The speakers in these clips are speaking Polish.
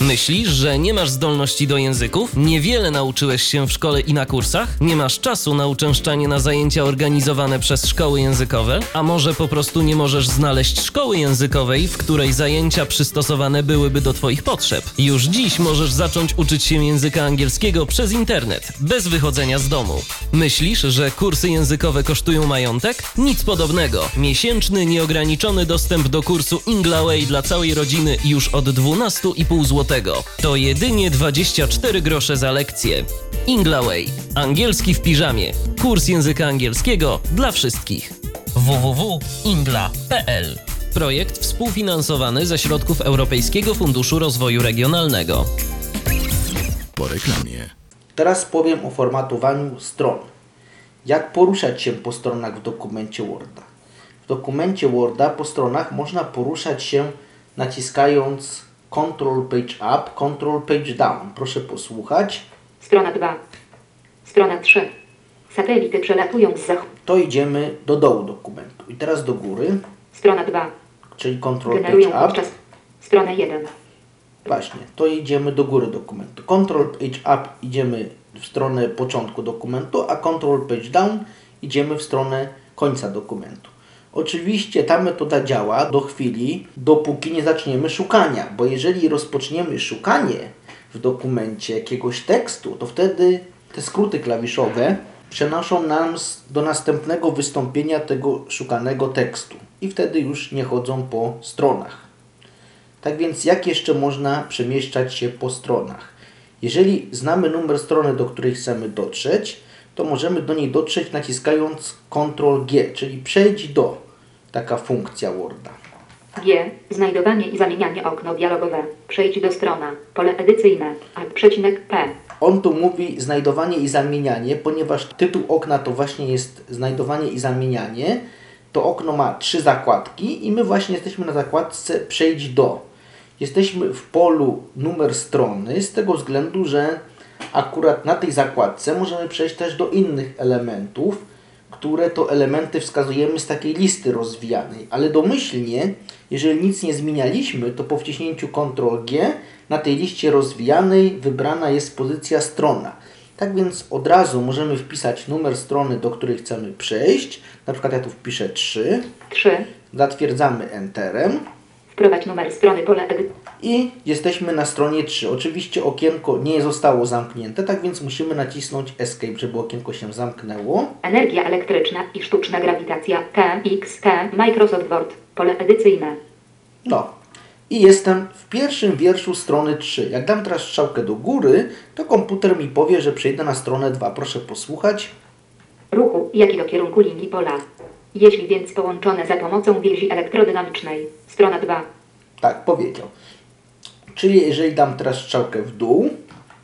Myślisz, że nie masz zdolności do języków? Niewiele nauczyłeś się w szkole i na kursach? Nie masz czasu na uczęszczanie na zajęcia organizowane przez szkoły językowe? A może po prostu nie możesz znaleźć szkoły językowej, w której zajęcia przystosowane byłyby do Twoich potrzeb? Już dziś możesz zacząć uczyć się języka angielskiego przez internet, bez wychodzenia z domu. Myślisz, że kursy językowe kosztują majątek? Nic podobnego. Miesięczny, nieograniczony dostęp do kursu Inglaway dla całej rodziny już od 12,5 zł. To jedynie 24 grosze za lekcję. Inglaway. Angielski w piżamie. Kurs języka angielskiego dla wszystkich. www.ingla.pl Projekt współfinansowany ze środków Europejskiego Funduszu Rozwoju Regionalnego. Po reklamie. Teraz powiem o formatowaniu stron. Jak poruszać się po stronach w dokumencie Worda. W dokumencie Worda po stronach można poruszać się naciskając Control Page Up, Control Page Down. Proszę posłuchać. Strona 2. Strona 3. Satelity przelatują z zachodu. To idziemy do dołu dokumentu. I teraz do góry, Strona 2. czyli Control Generują Page Up. podczas. Strona 1. Właśnie, to idziemy do góry dokumentu. Control Page Up idziemy w stronę początku dokumentu, a Control Page Down idziemy w stronę końca dokumentu. Oczywiście ta metoda działa do chwili, dopóki nie zaczniemy szukania, bo jeżeli rozpoczniemy szukanie w dokumencie jakiegoś tekstu, to wtedy te skróty klawiszowe przenoszą nas do następnego wystąpienia tego szukanego tekstu i wtedy już nie chodzą po stronach. Tak więc jak jeszcze można przemieszczać się po stronach? Jeżeli znamy numer strony, do której chcemy dotrzeć, to możemy do niej dotrzeć naciskając Ctrl G, czyli przejdź do, taka funkcja Worda. G. Znajdowanie i zamienianie okno dialogowe. Przejdź do strona. Pole edycyjne. Alt przecinek P. On tu mówi znajdowanie i zamienianie, ponieważ tytuł okna to właśnie jest znajdowanie i zamienianie. To okno ma trzy zakładki i my właśnie jesteśmy na zakładce przejdź do. Jesteśmy w polu numer strony z tego względu, że akurat na tej zakładce możemy przejść też do innych elementów, które to elementy wskazujemy z takiej listy rozwijanej, ale domyślnie, jeżeli nic nie zmienialiśmy, to po wciśnięciu Ctrl G na tej liście rozwijanej wybrana jest pozycja strona. Tak więc od razu możemy wpisać numer strony, do której chcemy przejść. Na przykład ja tu wpiszę 3, 3. zatwierdzamy Enterem Wprowadź numer strony. Pole i jesteśmy na stronie 3. Oczywiście okienko nie zostało zamknięte, tak więc musimy nacisnąć Escape, żeby okienko się zamknęło. Energia elektryczna i sztuczna grawitacja. KXT. Microsoft Word. Pole edycyjne. No. I jestem w pierwszym wierszu strony 3. Jak dam teraz strzałkę do góry, to komputer mi powie, że przejdę na stronę 2. Proszę posłuchać. Ruchu, jak i do kierunku linii pola. Jeśli więc połączone za pomocą więzi elektrodynamicznej. Strona 2. Tak, powiedział. Czyli jeżeli dam teraz strzałkę w dół,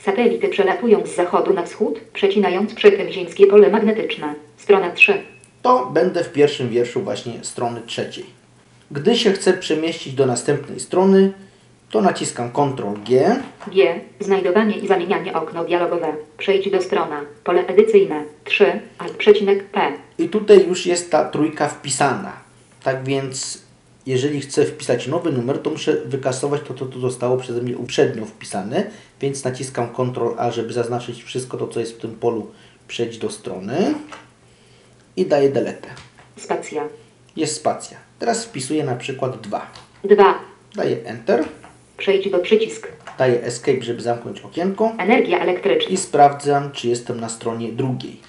Satelity przelatują z zachodu na wschód, przecinając przy tym ziemskie pole magnetyczne. Strona 3. to będę w pierwszym wierszu właśnie strony trzeciej. Gdy się chcę przemieścić do następnej strony, to naciskam Ctrl G, G. Znajdowanie i zamienianie okno dialogowe. Przejdź do strona. Pole edycyjne. 3. Alt przecinek P. I tutaj już jest ta trójka wpisana. Tak więc, jeżeli chcę wpisać nowy numer, to muszę wykasować to, co tu zostało przeze mnie uprzednio wpisane. Więc naciskam Ctrl A, żeby zaznaczyć wszystko to, co jest w tym polu. Przejdź do strony. I daję delete. Spacja. Jest spacja. Teraz wpisuję na przykład 2. 2. Daję Enter. Przejdź do przycisk. Daję Escape, żeby zamknąć okienko. Energia elektryczna. I sprawdzam, czy jestem na stronie drugiej.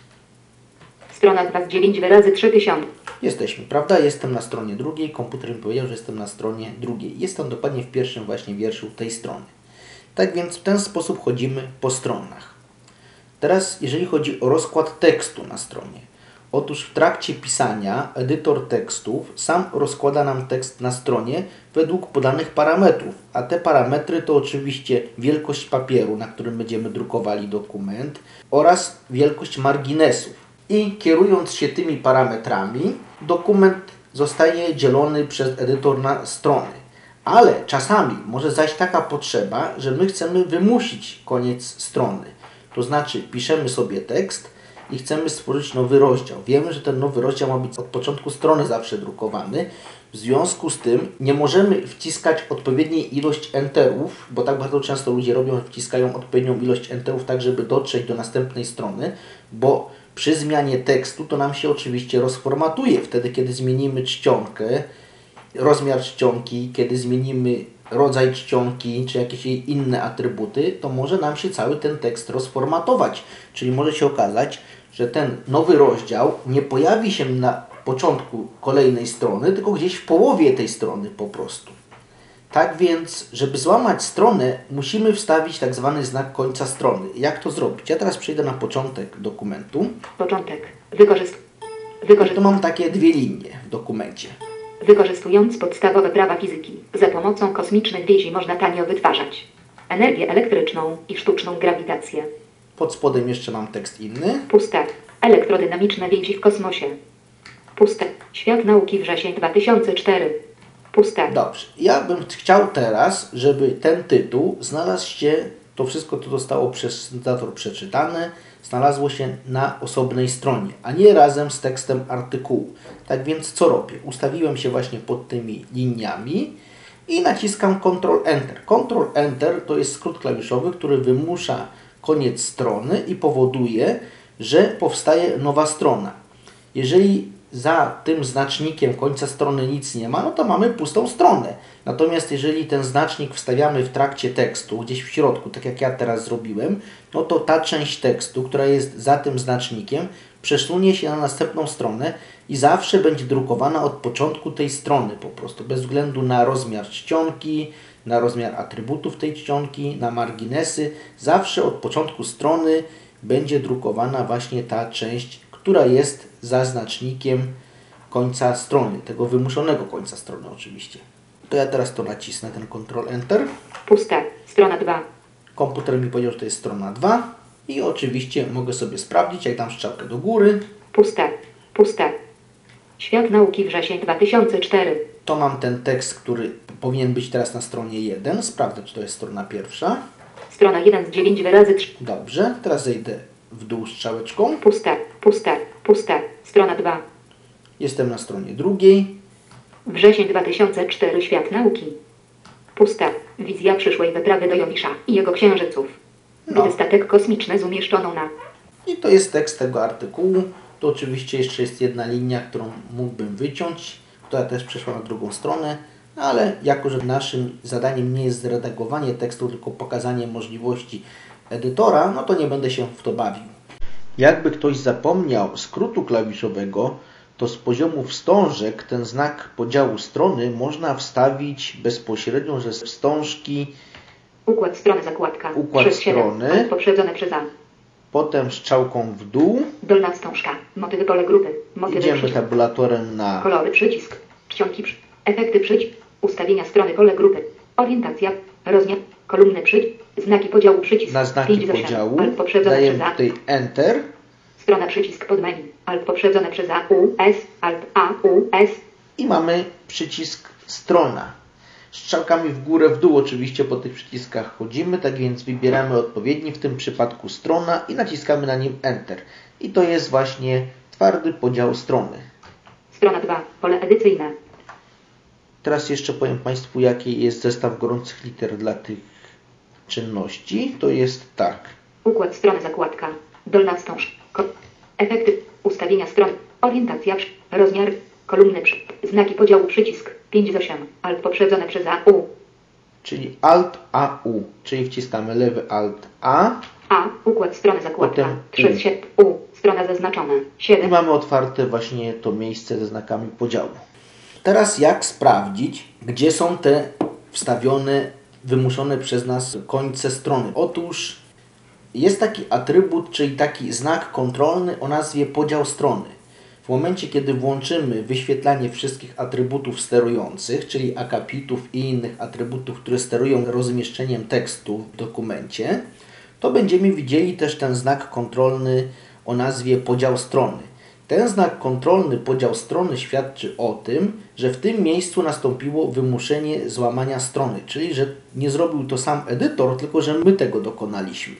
Strona 2 z 9 wyrazy 3000. Jesteśmy, prawda? Jestem na stronie drugiej. Komputer mi powiedział, że jestem na stronie drugiej. Jestem dokładnie w pierwszym właśnie wierszu tej strony. Tak więc w ten sposób chodzimy po stronach. Teraz, jeżeli chodzi o rozkład tekstu na stronie. Otóż w trakcie pisania edytor tekstów sam rozkłada nam tekst na stronie według podanych parametrów, a te parametry to oczywiście wielkość papieru, na którym będziemy drukowali dokument oraz wielkość marginesów. I kierując się tymi parametrami, dokument zostaje dzielony przez edytor na strony. Ale czasami może zaś taka potrzeba, że my chcemy wymusić koniec strony. To znaczy, piszemy sobie tekst i chcemy stworzyć nowy rozdział. Wiemy, że ten nowy rozdział ma być od początku strony zawsze drukowany. W związku z tym nie możemy wciskać odpowiedniej ilość enterów, bo tak bardzo często ludzie robią, wciskają odpowiednią ilość enterów tak, żeby dotrzeć do następnej strony, bo przy zmianie tekstu to nam się oczywiście rozformatuje. Wtedy, kiedy zmienimy czcionkę, rozmiar czcionki, kiedy zmienimy rodzaj czcionki, czy jakieś jej inne atrybuty, to może nam się cały ten tekst rozformatować. Czyli może się okazać, że ten nowy rozdział nie pojawi się na początku kolejnej strony, tylko gdzieś w połowie tej strony po prostu. Tak więc, żeby złamać stronę, musimy wstawić tak zwany znak końca strony. Jak to zrobić? Ja teraz przejdę na początek dokumentu. Początek. Wykorzyst... Wykorzyst... tu mam takie dwie linie w dokumencie. Wykorzystując podstawowe prawa fizyki, za pomocą kosmicznych więzi można tanio wytwarzać energię elektryczną i sztuczną grawitację. Pod spodem jeszcze mam tekst inny. Puste. Elektrodynamiczne więzi w kosmosie. Puste. Świat nauki wrzesień 2004. Puste. Dobrze. Ja bym chciał teraz, żeby ten tytuł znalazł się, to wszystko to zostało przez syntezator przeczytane, znalazło się na osobnej stronie, a nie razem z tekstem artykułu. Tak więc co robię? Ustawiłem się właśnie pod tymi liniami i naciskam Ctrl Enter. Ctrl Enter to jest skrót klawiszowy, który wymusza koniec strony i powoduje, że powstaje nowa strona. Jeżeli za tym znacznikiem końca strony nic nie ma, no to mamy pustą stronę. Natomiast jeżeli ten znacznik wstawiamy w trakcie tekstu, gdzieś w środku, tak jak ja teraz zrobiłem, no to ta część tekstu, która jest za tym znacznikiem, przesunie się na następną stronę i zawsze będzie drukowana od początku tej strony po prostu, bez względu na rozmiar czcionki, na rozmiar atrybutów tej czcionki, na marginesy. Zawsze od początku strony będzie drukowana właśnie ta część, która jest za znacznikiem końca strony, tego wymuszonego końca strony oczywiście. To ja teraz to nacisnę, ten Ctrl Enter. Puste. Strona 2. Komputer mi powiedział, że to jest strona 2 i oczywiście mogę sobie sprawdzić, jak dam strzałkę do góry, Puste. Puste. Świat nauki wrzesień 2004. to mam ten tekst, który powinien być teraz na stronie 1. Sprawdzę, czy to jest strona pierwsza. Strona 1 z 9 wyrazy 3. Dobrze, teraz zejdę w dół strzałeczką. Puste. Puste. Puste. Strona 2. Jestem na stronie drugiej. Wrzesień 2004 Świat nauki. Puste. Wizja przyszłej wyprawy do Jowisza i jego księżyców. No. Gdy statek kosmiczny z umieszczoną na I to jest tekst tego artykułu. Tu oczywiście jeszcze jest jedna linia, którą mógłbym wyciąć, która też przeszła na drugą stronę, ale jako, że naszym zadaniem nie jest zredagowanie tekstu, tylko pokazanie możliwości edytora, no to nie będę się w to bawił. Jakby ktoś zapomniał skrótu klawiszowego, to z poziomu wstążek ten znak podziału strony można wstawić bezpośrednio ze wstążki, układ strony zakładka. Układ przez strony. poprzedzone przez A. potem strzałką w dół. Dolna wstążka. Motywy pole grupy. Motywy Idziemy przycisk. tabulatorem na Kolory przycisk. Czcionki przy... Efekty przycisk. Ustawienia strony pole grupy. Orientacja. Rozmiar. Kolumny przycisk. Znaki podziału przycisk. na znaki 5 z 8. podziału. Alt poprzedzone Dajemy przez A. tutaj Enter. Strona przycisk pod menu. Alt poprzedzone przez A. U. S. Alt A. U. S. i mamy przycisk strona. Strzałkami w górę, w dół oczywiście po tych przyciskach chodzimy, tak więc wybieramy odpowiedni, w tym przypadku strona i naciskamy na nim Enter. I to jest właśnie twardy podział strony. Strona 2. Pole edycyjne. Teraz jeszcze powiem Państwu, jaki jest zestaw gorących liter dla tych czynności. To jest tak. Układ strony zakładka. Dolna wstążka. Ko- efekty. Ustawienia strony. Orientacja. Rozmiar. Kolumny. Znaki podziału przycisk. 5 z 8. Alt poprzedzone przez A. U. Czyli Alt AU, czyli wciskamy lewy Alt A A. Układ strony zakładka. Potem U. Przez się. U. Strona zaznaczona. i 7. mamy otwarte właśnie to miejsce ze znakami podziału. Teraz jak sprawdzić, gdzie są te wstawione, wymuszone przez nas końce strony? Otóż jest taki atrybut, czyli taki znak kontrolny o nazwie podział strony. W momencie, kiedy włączymy wyświetlanie wszystkich atrybutów sterujących, czyli akapitów i innych atrybutów, które sterują rozmieszczeniem tekstu w dokumencie, to będziemy widzieli też ten znak kontrolny o nazwie podział strony. Ten znak kontrolny podział strony świadczy o tym, że w tym miejscu nastąpiło wymuszenie złamania strony, czyli że nie zrobił to sam edytor, tylko że my tego dokonaliśmy.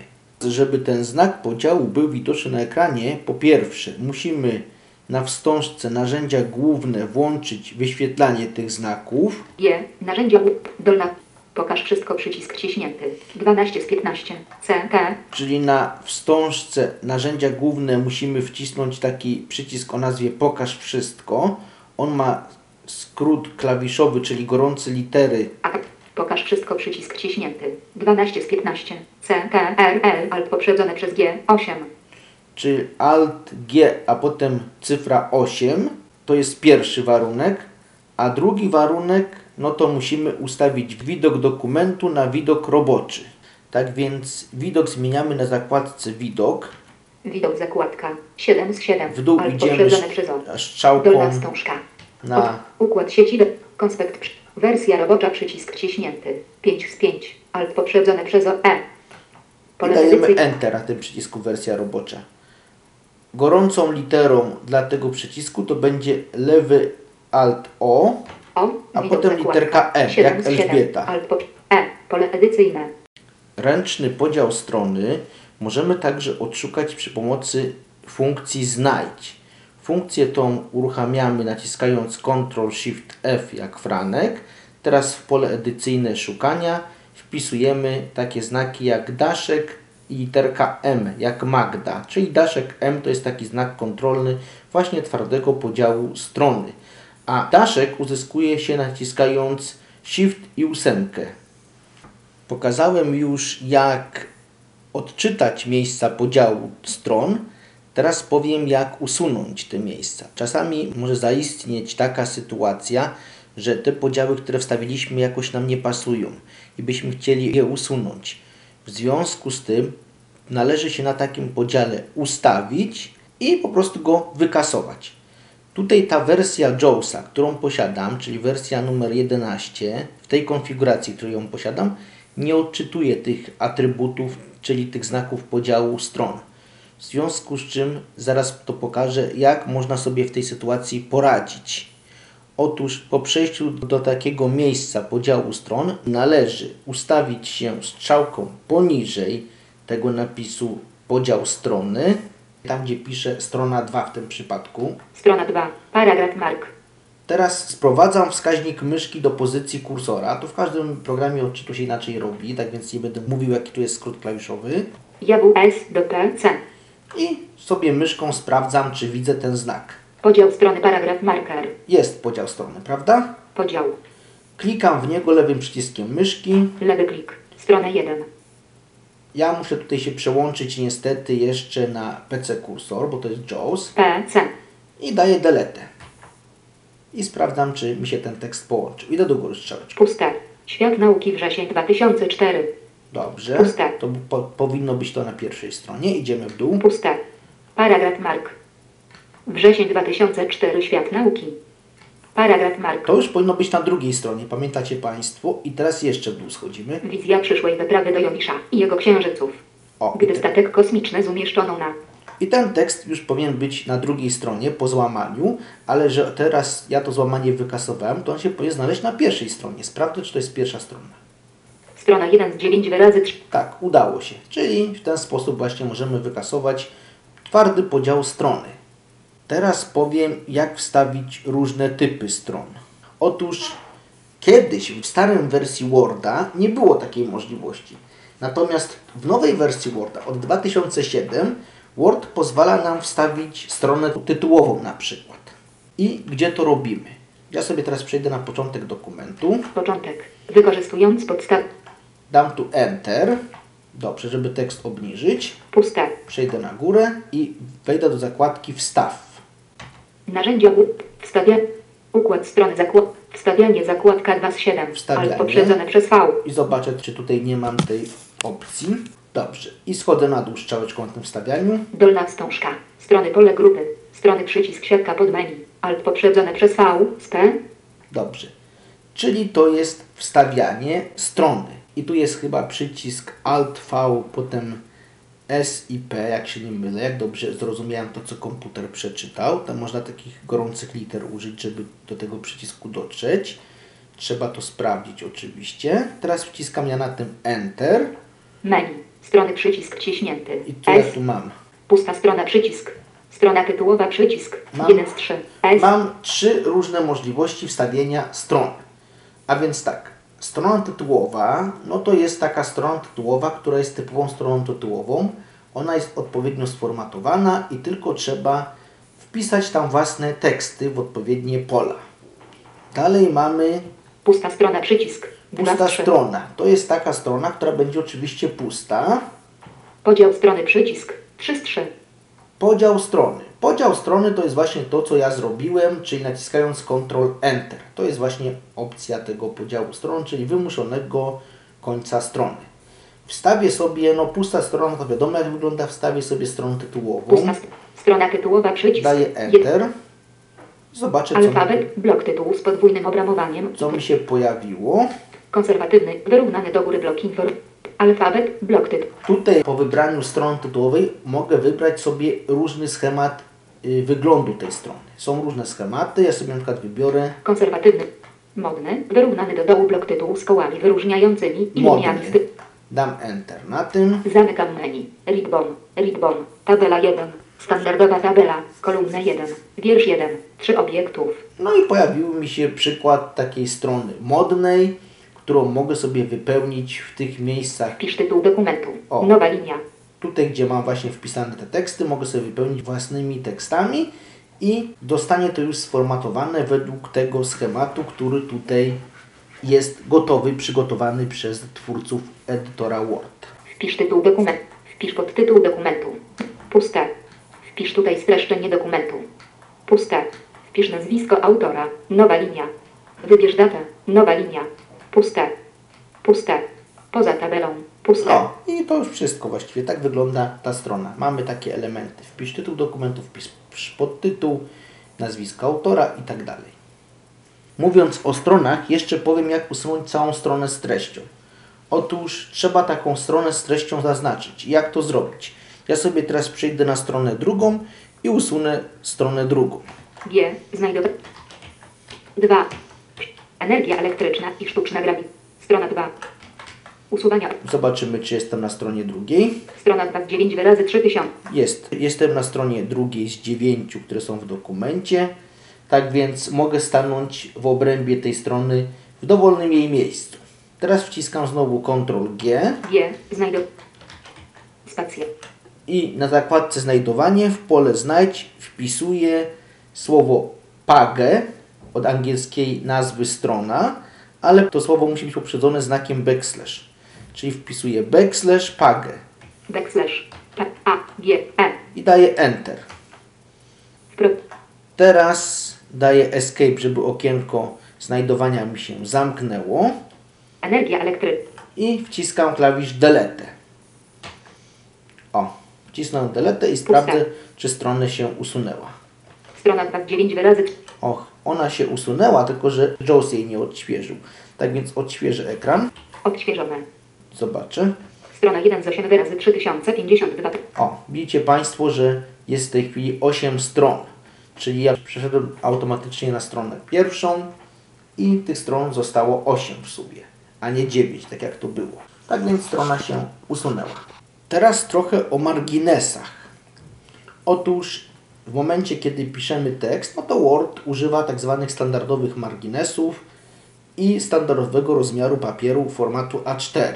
Żeby ten znak podziału był widoczny na ekranie, po pierwsze musimy na wstążce narzędzia główne włączyć wyświetlanie tych znaków. G. Narzędzia. Dolna. Pokaż wszystko przycisk ciśnięty. 12 z 15. C. K. Czyli na wstążce narzędzia główne musimy wcisnąć taki przycisk o nazwie Pokaż wszystko. On ma skrót klawiszowy, czyli gorące litery. A. Pokaż wszystko przycisk ciśnięty. 12 z 15. C. K. R. L. Alt poprzedzone przez G. 8. Czyli Alt G, a potem cyfra 8. To jest pierwszy warunek. A drugi warunek, no to musimy ustawić widok dokumentu na widok roboczy. Tak więc widok zmieniamy na zakładce widok. Widok zakładka. 7 z 7. W dół Alt idziemy strzałką Dolna wstążka. na Układ sieci. Konspekt. Wersja robocza. Przycisk ciśnięty. 5 z 5. Alt poprzedzone przez O. E. i Pole dajemy edycji. Enter na tym przycisku wersja robocza. Gorącą literą dla tego przycisku to będzie lewy Alt O, a potem literka E, 7 jak z 7. Elżbieta. E. Pole edycyjne. Ręczny podział strony możemy także odszukać przy pomocy funkcji znajdź. Funkcję tą uruchamiamy naciskając Ctrl Shift F jak Franek. Teraz w pole edycyjne szukania wpisujemy takie znaki jak daszek i literka M jak Magda, czyli daszek M to jest taki znak kontrolny właśnie twardego podziału strony. A daszek uzyskuje się naciskając Shift i ósemkę. Pokazałem już, jak odczytać miejsca podziału stron. Teraz powiem, jak usunąć te miejsca. Czasami może zaistnieć taka sytuacja, że te podziały, które wstawiliśmy, jakoś nam nie pasują i byśmy chcieli je usunąć. W związku z tym należy się na takim podziale ustawić i po prostu go wykasować. Tutaj ta wersja JAWSa, którą posiadam, czyli wersja numer 11, w tej konfiguracji, którą ją posiadam, nie odczytuje tych atrybutów, czyli tych znaków podziału stron. W związku z czym zaraz to pokażę, jak można sobie w tej sytuacji poradzić. Otóż po przejściu do takiego miejsca podziału stron należy ustawić się strzałką poniżej tego napisu podział strony, tam gdzie pisze strona 2 w tym przypadku. Strona 2. Paragraf Mark. Teraz sprowadzam wskaźnik myszki do pozycji kursora. To w każdym programie odczytu się inaczej robi, tak więc nie będę mówił jaki tu jest skrót klawiszowy. JWS do P. C. I sobie myszką sprawdzam, czy widzę ten znak. Podział strony paragraf marker. Jest podział strony, prawda? Podział. Klikam w niego lewym przyciskiem myszki. Lewy klik. Strona 1. Ja muszę tutaj się przełączyć niestety jeszcze na PC kursor, bo to jest JAWS. P. C. I daję delete. I sprawdzam, czy mi się ten tekst połączył. Idę do góry strzałeczką. Puste. Świat nauki wrzesień 2004. Dobrze. Puste. To po, powinno być to na pierwszej stronie. Idziemy w dół. Puste. Paragraf Mark. Wrzesień 2004. Świat nauki. Paragraf Mark. To już powinno być na drugiej stronie, pamiętacie Państwo? I teraz jeszcze w dół schodzimy. Wizja przyszłej wyprawy do Jowisza i jego księżyców. O, Gdy te, statek kosmiczny z umieszczoną na I ten tekst już powinien być na drugiej stronie po złamaniu, ale że teraz ja to złamanie wykasowałem, to on się powinien znaleźć na pierwszej stronie. Sprawdzę, czy to jest pierwsza strona. strona 1 z 9 wyrazy 3. Tak, udało się. Czyli w ten sposób właśnie możemy wykasować twardy podział strony. Teraz powiem, jak wstawić różne typy stron. Otóż kiedyś w starym wersji Worda nie było takiej możliwości. Natomiast w nowej wersji Worda od 2007 Word pozwala nam wstawić stronę tytułową na przykład. I gdzie to robimy? Ja sobie teraz przejdę na początek dokumentu. Początek. Wykorzystując podstaw. Dam tu Enter. Dobrze, żeby tekst obniżyć. Puste. Przejdę na górę i wejdę do zakładki Wstaw. Narzędzia. Wstawia. Układ strony zakład. Wstawianie zakładka 2 z 7. Wstawianie. Ale poprzedzone przez V. I zobaczę, czy tutaj nie mam tej opcji. Dobrze. I schodzę na dół strzałeczką na tym wstawianiu. Dolna wstążka. Strony pole grupy. Strony przycisk siatka pod menu. Alt poprzedzone przez V. Z P. Dobrze. Czyli to jest wstawianie strony. I tu jest chyba przycisk Alt V, potem S i P, jak się nie mylę, jak dobrze zrozumiałem to, co komputer przeczytał. Tam można takich gorących liter użyć, żeby do tego przycisku dotrzeć. Trzeba to sprawdzić oczywiście. Teraz wciskam ja na tym Enter. Menu. Strony przycisk wciśnięty. I ja S. tu mam? Pusta strona przycisk. Strona tytułowa przycisk. Mam- 1 z 3. S. Mam trzy różne możliwości wstawienia stron. A więc tak, strona tytułowa, no to jest taka strona tytułowa, która jest typową stroną tytułową. Ona jest odpowiednio sformatowana i tylko trzeba wpisać tam własne teksty w odpowiednie pola. Dalej mamy Pusta strona przycisk. 2 pusta z 3. strona. To jest taka strona, która będzie oczywiście pusta. Podział strony przycisk. 3 z 3. Podział strony. Podział strony to jest właśnie to, co ja zrobiłem, czyli naciskając Ctrl Enter. To jest właśnie opcja tego podziału stron, czyli wymuszonego końca strony. Wstawię sobie, no pusta strona, to wiadomo jak wygląda, wstawię sobie stronę tytułową, Pusta st- strona tytułowa przycisk. daję Enter, zobaczę co mi, Alfabet. Blok tytułu z podwójnym obramowaniem. co mi się pojawiło. Konserwatywny. Wyrównany do góry blok inform. Alfabet. Blok tytułu. Tutaj po wybraniu strony tytułowej mogę wybrać sobie różny schemat y, wyglądu tej strony. Są różne schematy, ja sobie na przykład wybiorę Konserwatywny. Modny. Wyrównany do dołu blok tytułu z kołami wyróżniającymi i liniami. Dam Enter na tym. Zamykam menu. Ribbon. Ribbon. Tabela 1. Standardowa tabela. Kolumna 1. Wiersz 1. 3 obiektów. No i pojawił mi się przykład takiej strony modnej, którą mogę sobie wypełnić w tych miejscach. Wpisz tytuł dokumentu. O. Nowa linia. Tutaj, gdzie mam właśnie wpisane te teksty, mogę sobie wypełnić własnymi tekstami i dostanie to już sformatowane według tego schematu, który tutaj jest gotowy, przygotowany przez twórców edytora Word. Wpisz tytuł dokumentu. Wpisz podtytuł dokumentu. Puste. Wpisz tutaj streszczenie dokumentu. Puste. Wpisz nazwisko autora. Nowa linia. Wybierz datę. Nowa linia. Puste. Puste. Poza tabelą. Puste. O, i to już wszystko właściwie. Tak wygląda ta strona. Mamy takie elementy. Wpisz tytuł dokumentu, wpisz podtytuł, nazwisko autora i tak dalej. Mówiąc o stronach, jeszcze powiem jak usunąć całą stronę z treścią. Otóż trzeba taką stronę z treścią zaznaczyć. Jak to zrobić? Ja sobie teraz przejdę na stronę drugą i usunę stronę drugą. G. Znajdować. 2. Energia elektryczna i sztuczna grawitacja. Strona 2. Usuwania. Zobaczymy, czy jestem na stronie drugiej. Strona 2 z 9 wyrazy 3000. Jest. Jestem na stronie drugiej z dziewięciu, które są w dokumencie. Tak więc mogę stanąć w obrębie tej strony w dowolnym jej miejscu. Teraz wciskam znowu Ctrl G G. Znajdować. Spacja. i na zakładce znajdowanie w pole znajdź wpisuję słowo page od angielskiej nazwy strona, ale to słowo musi być poprzedzone znakiem backslash. Czyli wpisuję backslash page Backslash. P. A. G. E. i daję Enter. Teraz daję Escape, żeby okienko znajdowania mi się zamknęło Energia elektryczna. i wciskam klawisz Delete. O, wcisnąłem Delete i sprawdzę, czy strona się usunęła. Strona 2 z 9 wyrazy. Och, ona się usunęła, tylko że JAWS jej nie odświeżył. Tak więc odświeżę ekran. Odświeżone. Zobaczę. Strona 1 z 8 wyrazy 3052. O, widzicie Państwo, że jest w tej chwili 8 stron. Czyli ja przeszedłem automatycznie na stronę pierwszą i tych stron zostało 8 w sumie, a nie 9, tak jak to było. Tak więc strona się usunęła. Teraz trochę o marginesach. Otóż w momencie, kiedy piszemy tekst, no to Word używa tak zwanych standardowych marginesów i standardowego rozmiaru papieru formatu A4.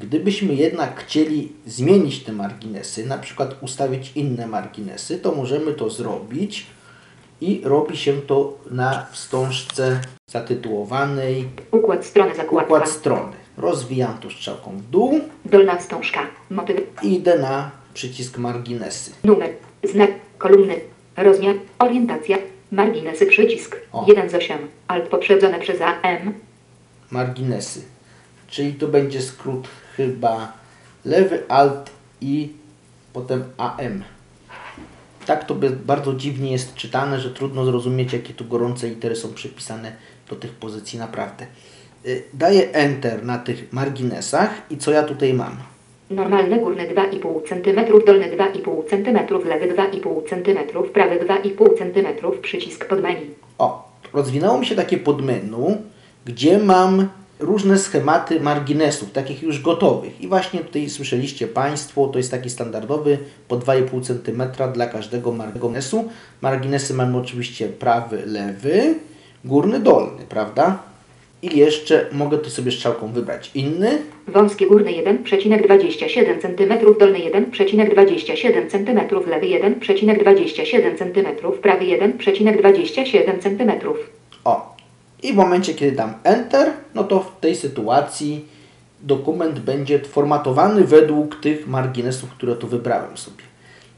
Gdybyśmy jednak chcieli zmienić te marginesy, na przykład ustawić inne marginesy, to możemy to zrobić i robi się to na wstążce zatytułowanej Układ strony zakładka. Układ strony. Rozwijam tu strzałką w dół Dolna wstążka. Motyw. i idę na przycisk marginesy. Numer. Znak. Kolumny. Rozmiar. Orientacja. Marginesy przycisk. O. 1 z 8. Alt poprzedzone przez AM. Marginesy. Czyli to będzie skrót chyba lewy alt i potem AM. Tak to bardzo dziwnie jest czytane, że trudno zrozumieć, jakie tu gorące litery są przypisane do tych pozycji naprawdę. Y, Daję Enter na tych marginesach i co ja tutaj mam? Normalny górny 2,5 cm, dolny 2,5 cm, lewy 2,5 cm, prawy 2,5 cm, przycisk pod menu. O, rozwinęło mi się takie podmenu, gdzie mam różne schematy marginesów, takich już gotowych. I właśnie tutaj słyszeliście Państwo, to jest taki standardowy po 2,5 cm dla każdego marginesu. Marginesy mamy oczywiście prawy, lewy, górny, dolny, prawda? I jeszcze mogę tu sobie strzałką wybrać inny. Wąski górny 1,27 cm, dolny 1,27 cm, lewy 1,27 cm, prawy 1,27 cm. O. I w momencie, kiedy dam Enter, no to w tej sytuacji dokument będzie formatowany według tych marginesów, które tu wybrałem sobie.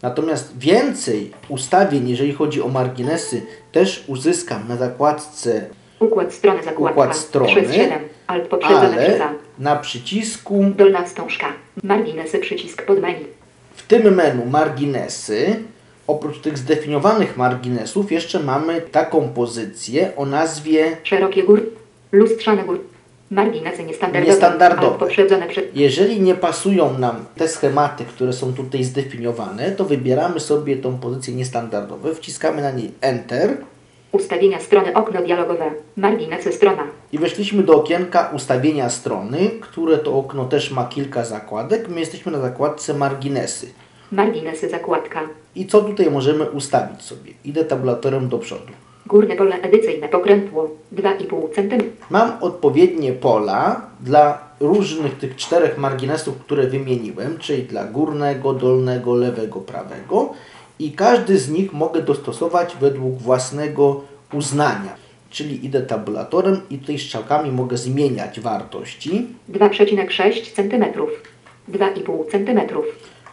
Natomiast więcej ustawień, jeżeli chodzi o marginesy, też uzyskam na zakładce, Układ strony zakładka. Układ strony, Przez 7. Alt poprzedzone przez ale A. na przycisku, Dolna wstążka. Marginesy przycisk pod menu. w tym menu marginesy, oprócz tych zdefiniowanych marginesów, jeszcze mamy taką pozycję o nazwie Szerokie gór. Lustrzane gór. Marginesy niestandardowe. Niestandardowe. Poprzedzone przez Jeżeli nie pasują nam te schematy, które są tutaj zdefiniowane, to wybieramy sobie tą pozycję niestandardową, wciskamy na niej Enter ustawienia strony okno dialogowe. Marginesy strona. i weszliśmy do okienka ustawienia strony, które to okno też ma kilka zakładek. My jesteśmy na zakładce marginesy. Marginesy zakładka. I co tutaj możemy ustawić sobie? Idę tabulatorem do przodu. Górne pole edycyjne pokrętło 2,5 cm. Mam odpowiednie pola dla różnych tych czterech marginesów, które wymieniłem, czyli dla górnego, dolnego, lewego, prawego i każdy z nich mogę dostosować według własnego uznania. Czyli idę tabulatorem i tutaj strzałkami mogę zmieniać wartości. 2,6 cm. 2,5 cm.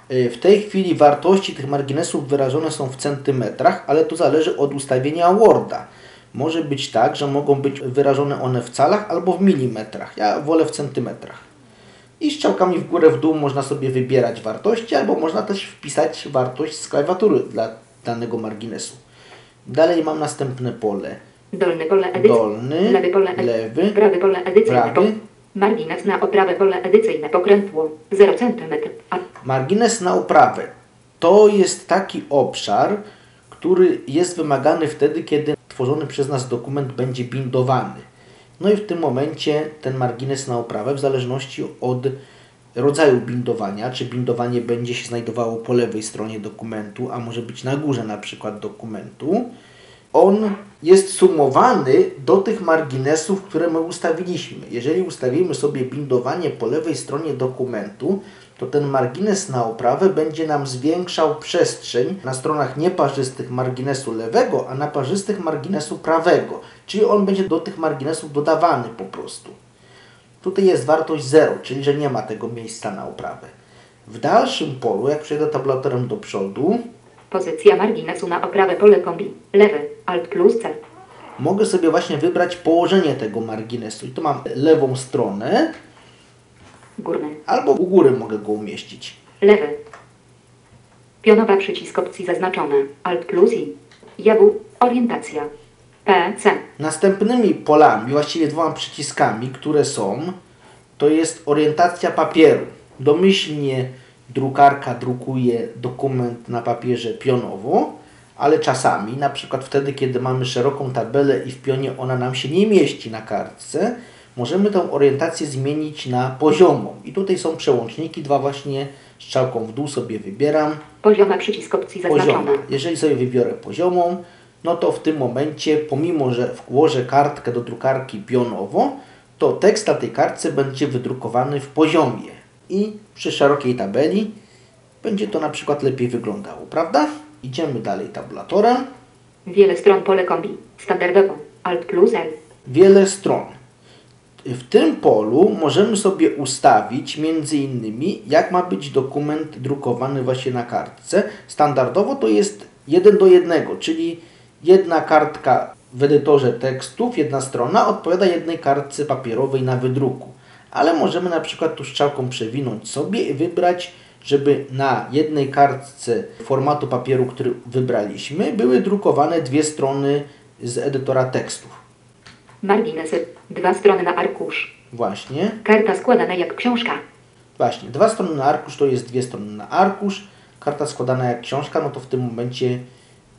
W tej chwili wartości tych marginesów wyrażone są w centymetrach, ale to zależy od ustawienia Worda. Może być tak, że mogą być wyrażone one w calach albo w milimetrach. Ja wolę w centymetrach. I strzałkami w górę, w dół można sobie wybierać wartości, albo można też wpisać wartość z klawiatury dla danego marginesu. Dalej mam następne pole. Dolne pole edycyjne. Dolny, lewy pole lewy, prawy pole edycyjne. prawy. Margines na oprawę pole edycyjne pokrętło 0 cm. A Margines na oprawę to jest taki obszar, który jest wymagany wtedy, kiedy tworzony przez nas dokument będzie bindowany. No i w tym momencie ten margines na oprawę, w zależności od rodzaju bindowania, czy bindowanie będzie się znajdowało po lewej stronie dokumentu, a może być na górze na przykład dokumentu, on jest sumowany do tych marginesów, które my ustawiliśmy. Jeżeli ustawimy sobie bindowanie po lewej stronie dokumentu, to ten margines na oprawę będzie nam zwiększał przestrzeń na stronach nieparzystych marginesu lewego, a na parzystych marginesu prawego. Czyli on będzie do tych marginesów dodawany po prostu. Tutaj jest wartość 0, czyli że nie ma tego miejsca na oprawę. W dalszym polu, jak przejdę tabulatorem do przodu, pozycja marginesu na oprawę pole kombi. Lewy. Alt plus C. mogę sobie właśnie wybrać położenie tego marginesu. I tu mam lewą stronę, Górny. albo u góry mogę go umieścić. Lewy. Pionowa przycisk opcji zaznaczone. Alt plus I. Jawu. Orientacja. P, C. Następnymi polami, właściwie dwoma przyciskami, które są, to jest orientacja papieru. Domyślnie drukarka drukuje dokument na papierze pionowo, ale czasami, na przykład wtedy, kiedy mamy szeroką tabelę i w pionie ona nam się nie mieści na kartce, możemy tę orientację zmienić na poziomą. I tutaj są przełączniki, dwa właśnie strzałką w dół sobie wybieram. Pozioma przycisk opcji zaznaczone. Pozioma. Jeżeli sobie wybiorę poziomą, no to w tym momencie, pomimo że włożę kartkę do drukarki pionowo, to tekst na tej kartce będzie wydrukowany w poziomie. I przy szerokiej tabeli będzie to na przykład lepiej wyglądało, prawda? Idziemy dalej tabulatorem. Wiele stron pole kombi. Standardowo. Alt plus L. Wiele stron. W tym polu możemy sobie ustawić między innymi, jak ma być dokument drukowany właśnie na kartce. Standardowo to jest 1 do 1, czyli jedna kartka w edytorze tekstów, jedna strona odpowiada jednej kartce papierowej na wydruku. Ale możemy na przykład tu strzałką przewinąć sobie i wybrać, żeby na jednej kartce formatu papieru, który wybraliśmy, były drukowane dwie strony z edytora tekstów. Marginesy. Dwa strony na arkusz. Właśnie. Karta składana jak książka. Właśnie, dwa strony na arkusz to jest dwie strony na arkusz. Karta składana jak książka, no to w tym momencie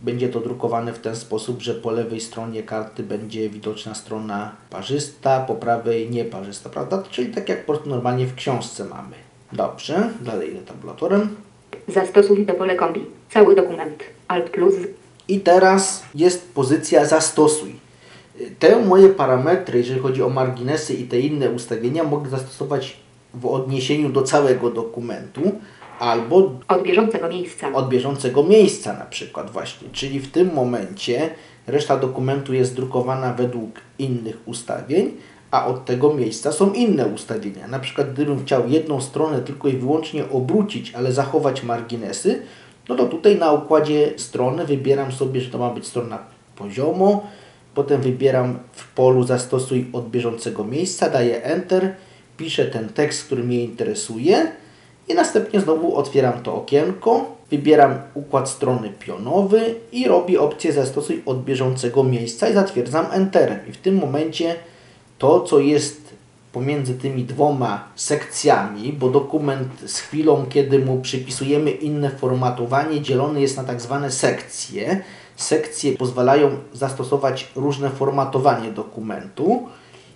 będzie to drukowane w ten sposób, że po lewej stronie karty będzie widoczna strona parzysta, po prawej nieparzysta, prawda? Czyli tak jak normalnie w książce mamy. Dobrze, dalej idę tabulatorem. Zastosuj do pole kombi. Cały dokument. Alt plus. I teraz jest pozycja zastosuj. Te moje parametry, jeżeli chodzi o marginesy i te inne ustawienia, mogę zastosować w odniesieniu do całego dokumentu albo Od bieżącego miejsca. od bieżącego miejsca na przykład właśnie. Czyli w tym momencie reszta dokumentu jest drukowana według innych ustawień, a od tego miejsca są inne ustawienia. Na przykład gdybym chciał jedną stronę tylko i wyłącznie obrócić, ale zachować marginesy, no to tutaj na układzie strony wybieram sobie, że to ma być strona poziomo, potem wybieram w polu zastosuj od bieżącego miejsca, daję Enter, piszę ten tekst, który mnie interesuje i następnie znowu otwieram to okienko, wybieram układ strony pionowy i robię opcję zastosuj od bieżącego miejsca i zatwierdzam Enterem. I w tym momencie to, co jest pomiędzy tymi dwoma sekcjami, bo dokument z chwilą, kiedy mu przypisujemy inne formatowanie, dzielony jest na tak zwane sekcje. Sekcje pozwalają zastosować różne formatowanie dokumentu.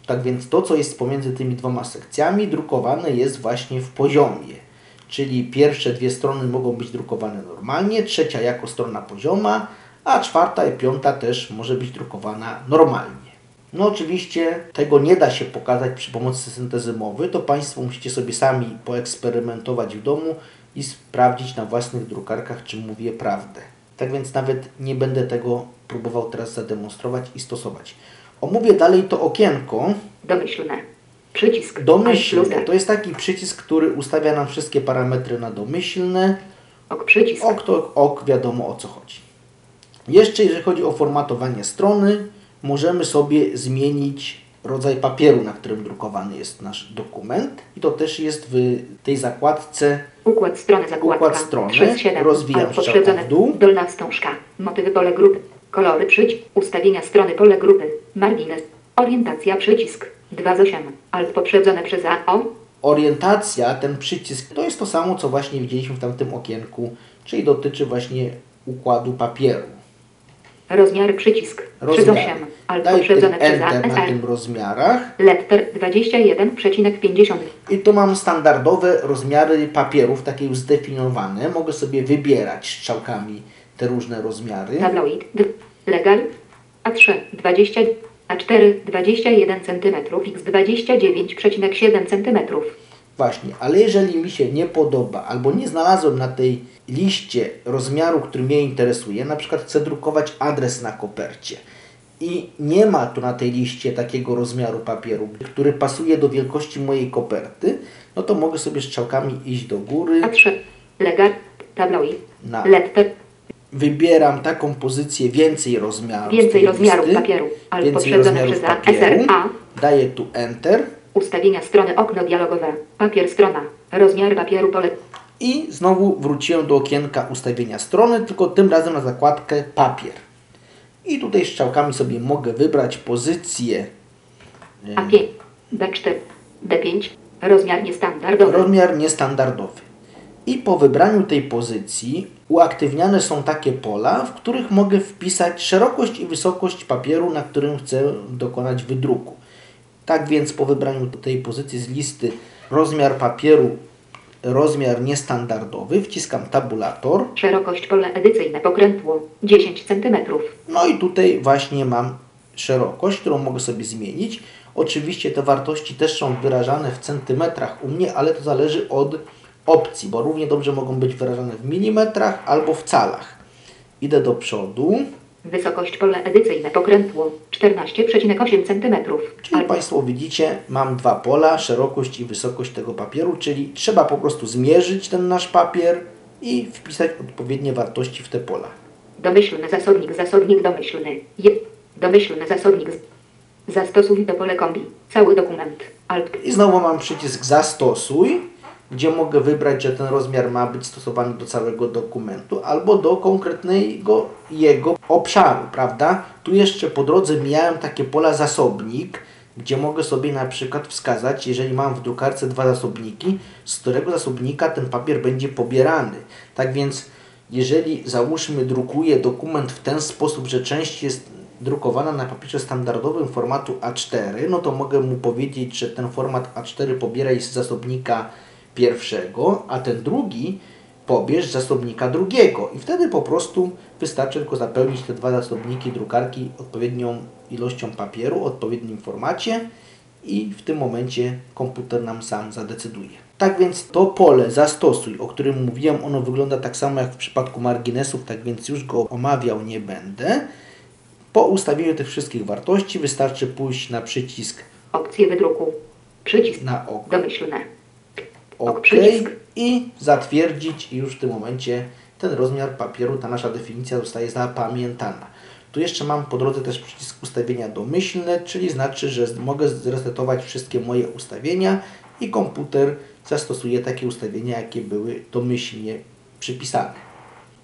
Tak więc to, co jest pomiędzy tymi dwoma sekcjami, drukowane jest właśnie w poziomie. Czyli pierwsze dwie strony mogą być drukowane normalnie, trzecia jako strona pozioma, a czwarta i piąta też może być drukowana normalnie. No oczywiście tego nie da się pokazać przy pomocy syntezy mowy, to Państwo musicie sobie sami poeksperymentować w domu i sprawdzić na własnych drukarkach, czy mówię prawdę. Tak więc nawet nie będę tego próbował teraz zademonstrować i stosować. Omówię dalej to okienko. Domyślne. Przycisk. Domyślne to jest taki przycisk, który ustawia nam wszystkie parametry na domyślne. Ok przycisk. Ok to ok, wiadomo o co chodzi. Jeszcze jeżeli chodzi o formatowanie strony, możemy sobie zmienić rodzaj papieru, na którym drukowany jest nasz dokument. I to też jest w tej zakładce Układ strony zakładka. Układ strony. Przez 7. Rozwijam w dół. Dolna wstążka. Motywy pole grupy. Kolory przycisk. Ustawienia strony pole grupy. Margines. Orientacja przycisk. 2 z 8. Alt poprzedzone przez A. O. orientacja, ten przycisk, to jest to samo, co właśnie widzieliśmy w tamtym okienku, czyli dotyczy właśnie układu papieru. Rozmiary przycisk. 3 z Rozmiary. 8. Alt tym poprzedzone przez. Enter na tym rozmiarach Letter 21,50. i tu mam standardowe rozmiary papierów, takie już zdefiniowane. Mogę sobie wybierać strzałkami te różne rozmiary. Tabloid. Legal. A3 20. A4 21 cm. X 29,7 cm. Właśnie, ale jeżeli mi się nie podoba albo nie znalazłem na tej liście rozmiaru, który mnie interesuje, na przykład chcę drukować adres na kopercie i nie ma tu na tej liście takiego rozmiaru papieru, który pasuje do wielkości mojej koperty, no to mogę sobie strzałkami iść do góry, A3 Legal. Tabloid. Na- Letter. wybieram taką pozycję więcej rozmiarów. z Więcej listy, papieru, ale rozmiarów przez papieru, SRA. daję tu Enter Ustawienia strony okno dialogowe. Papier strona. Rozmiar papieru pole. I znowu wróciłem do okienka ustawienia strony, tylko tym razem na zakładkę papier. I tutaj strzałkami sobie mogę wybrać pozycję, A5. B4. D5. Rozmiar niestandardowy. rozmiar niestandardowy. I po wybraniu tej pozycji uaktywniane są takie pola, w których mogę wpisać szerokość i wysokość papieru, na którym chcę dokonać wydruku. Tak więc po wybraniu tej pozycji z listy rozmiar papieru, rozmiar niestandardowy, wciskam tabulator. Szerokość pole edycyjne pokrętło. 10 cm. No i tutaj właśnie mam szerokość, którą mogę sobie zmienić. Oczywiście te wartości też są wyrażane w centymetrach u mnie, ale to zależy od opcji, bo równie dobrze mogą być wyrażane w milimetrach albo w calach. Idę do przodu, Wysokość pole edycyjne pokrętło. 14,8 cm. czyli Państwo widzicie, mam dwa pola, szerokość i wysokość tego papieru, czyli trzeba po prostu zmierzyć ten nasz papier i wpisać odpowiednie wartości w te pola. Domyślny zasobnik. Zasobnik domyślny. Je. Domyślny zasobnik. Zastosuj do pole kombi. Cały dokument. Alt. I znowu mam przycisk zastosuj, gdzie mogę wybrać, że ten rozmiar ma być stosowany do całego dokumentu albo do konkretnego jego obszaru, prawda? Tu jeszcze po drodze mijałem takie pola zasobnik, gdzie mogę sobie na przykład wskazać, jeżeli mam w drukarce dwa zasobniki, z którego zasobnika ten papier będzie pobierany. Tak więc jeżeli załóżmy drukuje dokument w ten sposób, że część jest drukowana na papierze standardowym formatu A4, no to mogę mu powiedzieć, że ten format A4 pobieraj z zasobnika pierwszego, a ten drugi pobierz zasobnika drugiego. I wtedy po prostu wystarczy tylko zapełnić te dwa zasobniki drukarki odpowiednią ilością papieru, o odpowiednim formacie i w tym momencie komputer nam sam zadecyduje. Tak więc to pole zastosuj, o którym mówiłem, ono wygląda tak samo jak w przypadku marginesów, tak więc już go omawiał nie będę. Po ustawieniu tych wszystkich wartości wystarczy pójść na przycisk Opcje wydruku. Przycisk na OK, domyślne. OK i zatwierdzić i już w tym momencie ten rozmiar papieru, ta nasza definicja zostaje zapamiętana. Tu jeszcze mam po drodze też przycisk ustawienia domyślne, czyli znaczy, że mogę zresetować wszystkie moje ustawienia i komputer zastosuje takie ustawienia, jakie były domyślnie przypisane.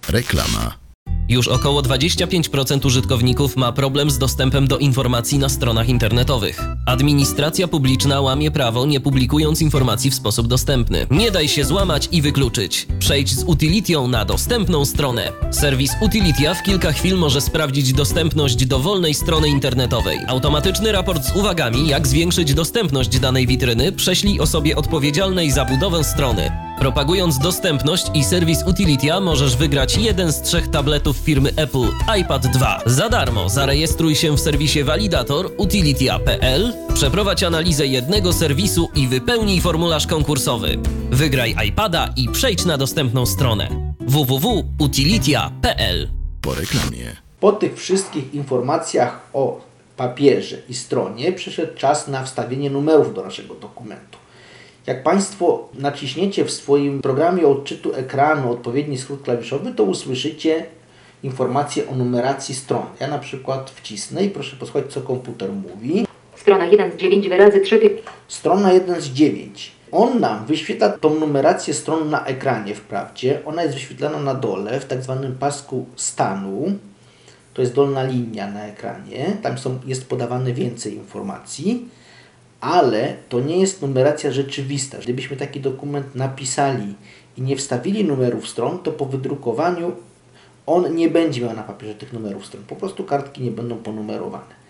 Reklama. Już około 25% użytkowników ma problem z dostępem do informacji na stronach internetowych. Administracja publiczna łamie prawo, nie publikując informacji w sposób dostępny. Nie daj się złamać i wykluczyć. Przejdź z Utilitią na dostępną stronę. Serwis Utilitia w kilka chwil może sprawdzić dostępność dowolnej strony internetowej. Automatyczny raport z uwagami, jak zwiększyć dostępność danej witryny, prześlij osobie odpowiedzialnej za budowę strony. Propagując dostępność i serwis Utilitia możesz wygrać jeden z trzech tabletów firmy Apple iPad 2. Za darmo zarejestruj się w serwisie Validator utilitia.pl, przeprowadź analizę jednego serwisu i wypełnij formularz konkursowy. Wygraj iPada i przejdź na dostępną stronę www.utilitia.pl. Po reklamie. Po tych wszystkich informacjach o papierze i stronie przyszedł czas na wstawienie numerów do naszego dokumentu. Jak Państwo naciśniecie w swoim programie odczytu ekranu odpowiedni skrót klawiszowy, to usłyszycie informację o numeracji stron. Ja na przykład wcisnę i proszę posłuchać, co komputer mówi. Strona 1 z 9 wyrazy 3 typ. Strona 1 z 9. On nam wyświetla tą numerację stron na ekranie wprawdzie. Ona jest wyświetlana na dole w tak zwanym pasku stanu. To jest dolna linia na ekranie. Tam są, jest podawane więcej informacji ale to nie jest numeracja rzeczywista. Gdybyśmy taki dokument napisali i nie wstawili numerów stron, to po wydrukowaniu on nie będzie miał na papierze tych numerów stron. Po prostu kartki nie będą ponumerowane.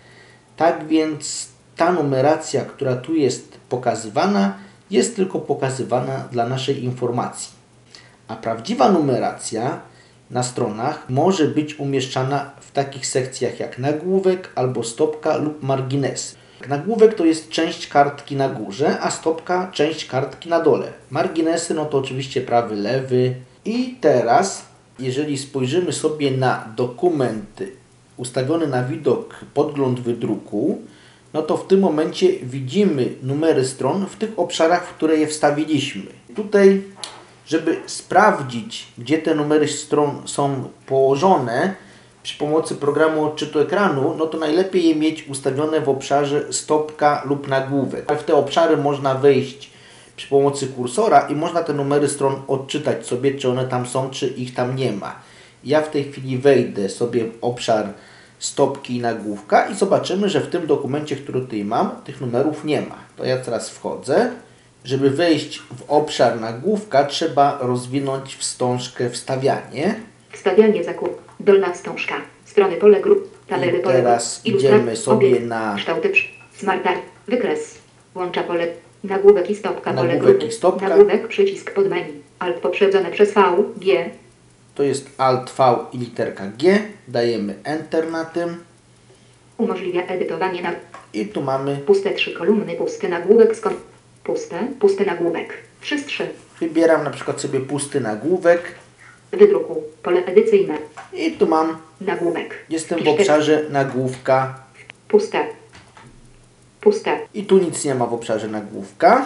Tak więc ta numeracja, która tu jest pokazywana, jest tylko pokazywana dla naszej informacji. A prawdziwa numeracja na stronach może być umieszczana w takich sekcjach jak nagłówek albo stopka lub marginesy. Nagłówek to jest część kartki na górze, a stopka część kartki na dole. Marginesy no to oczywiście prawy, lewy. I teraz, jeżeli spojrzymy sobie na dokumenty ustawiony na widok podgląd wydruku, no to w tym momencie widzimy numery stron w tych obszarach, w które je wstawiliśmy. Tutaj, żeby sprawdzić, gdzie te numery stron są położone, przy pomocy programu odczytu ekranu, no to najlepiej je mieć ustawione w obszarze stopka lub nagłówek. Ale w te obszary można wejść przy pomocy kursora i można te numery stron odczytać sobie, czy one tam są, czy ich tam nie ma. Ja w tej chwili wejdę sobie w obszar stopki i nagłówka i zobaczymy, że w tym dokumencie, który tutaj mam, tych numerów nie ma. To ja teraz wchodzę. Żeby wejść w obszar nagłówka, trzeba rozwinąć wstążkę wstawianie. Wstawianie zakup. Dolna wstążka. Strony pole grup. Tabery I pole. teraz idziemy sobie obiekt, na- Kształty. Smartar. Wykres. Łącza pole. Nagłówek i stopka. Pole Nagłówek grupy. i stopka. Nagłówek. Przycisk pod menu. Alt poprzedzone przez V. G. To jest Alt V i literka G. Dajemy Enter na tym. Umożliwia edytowanie na I tu mamy, puste trzy kolumny. Pusty nagłówek. Skąd? Puste. Pusty nagłówek. 3 z 3. wybieram na przykład sobie pusty nagłówek. Wydruku. Pole edycyjne. I tu mam, Nagłówek. jestem w obszarze nagłówka. Puste. Puste. I tu nic nie ma w obszarze nagłówka.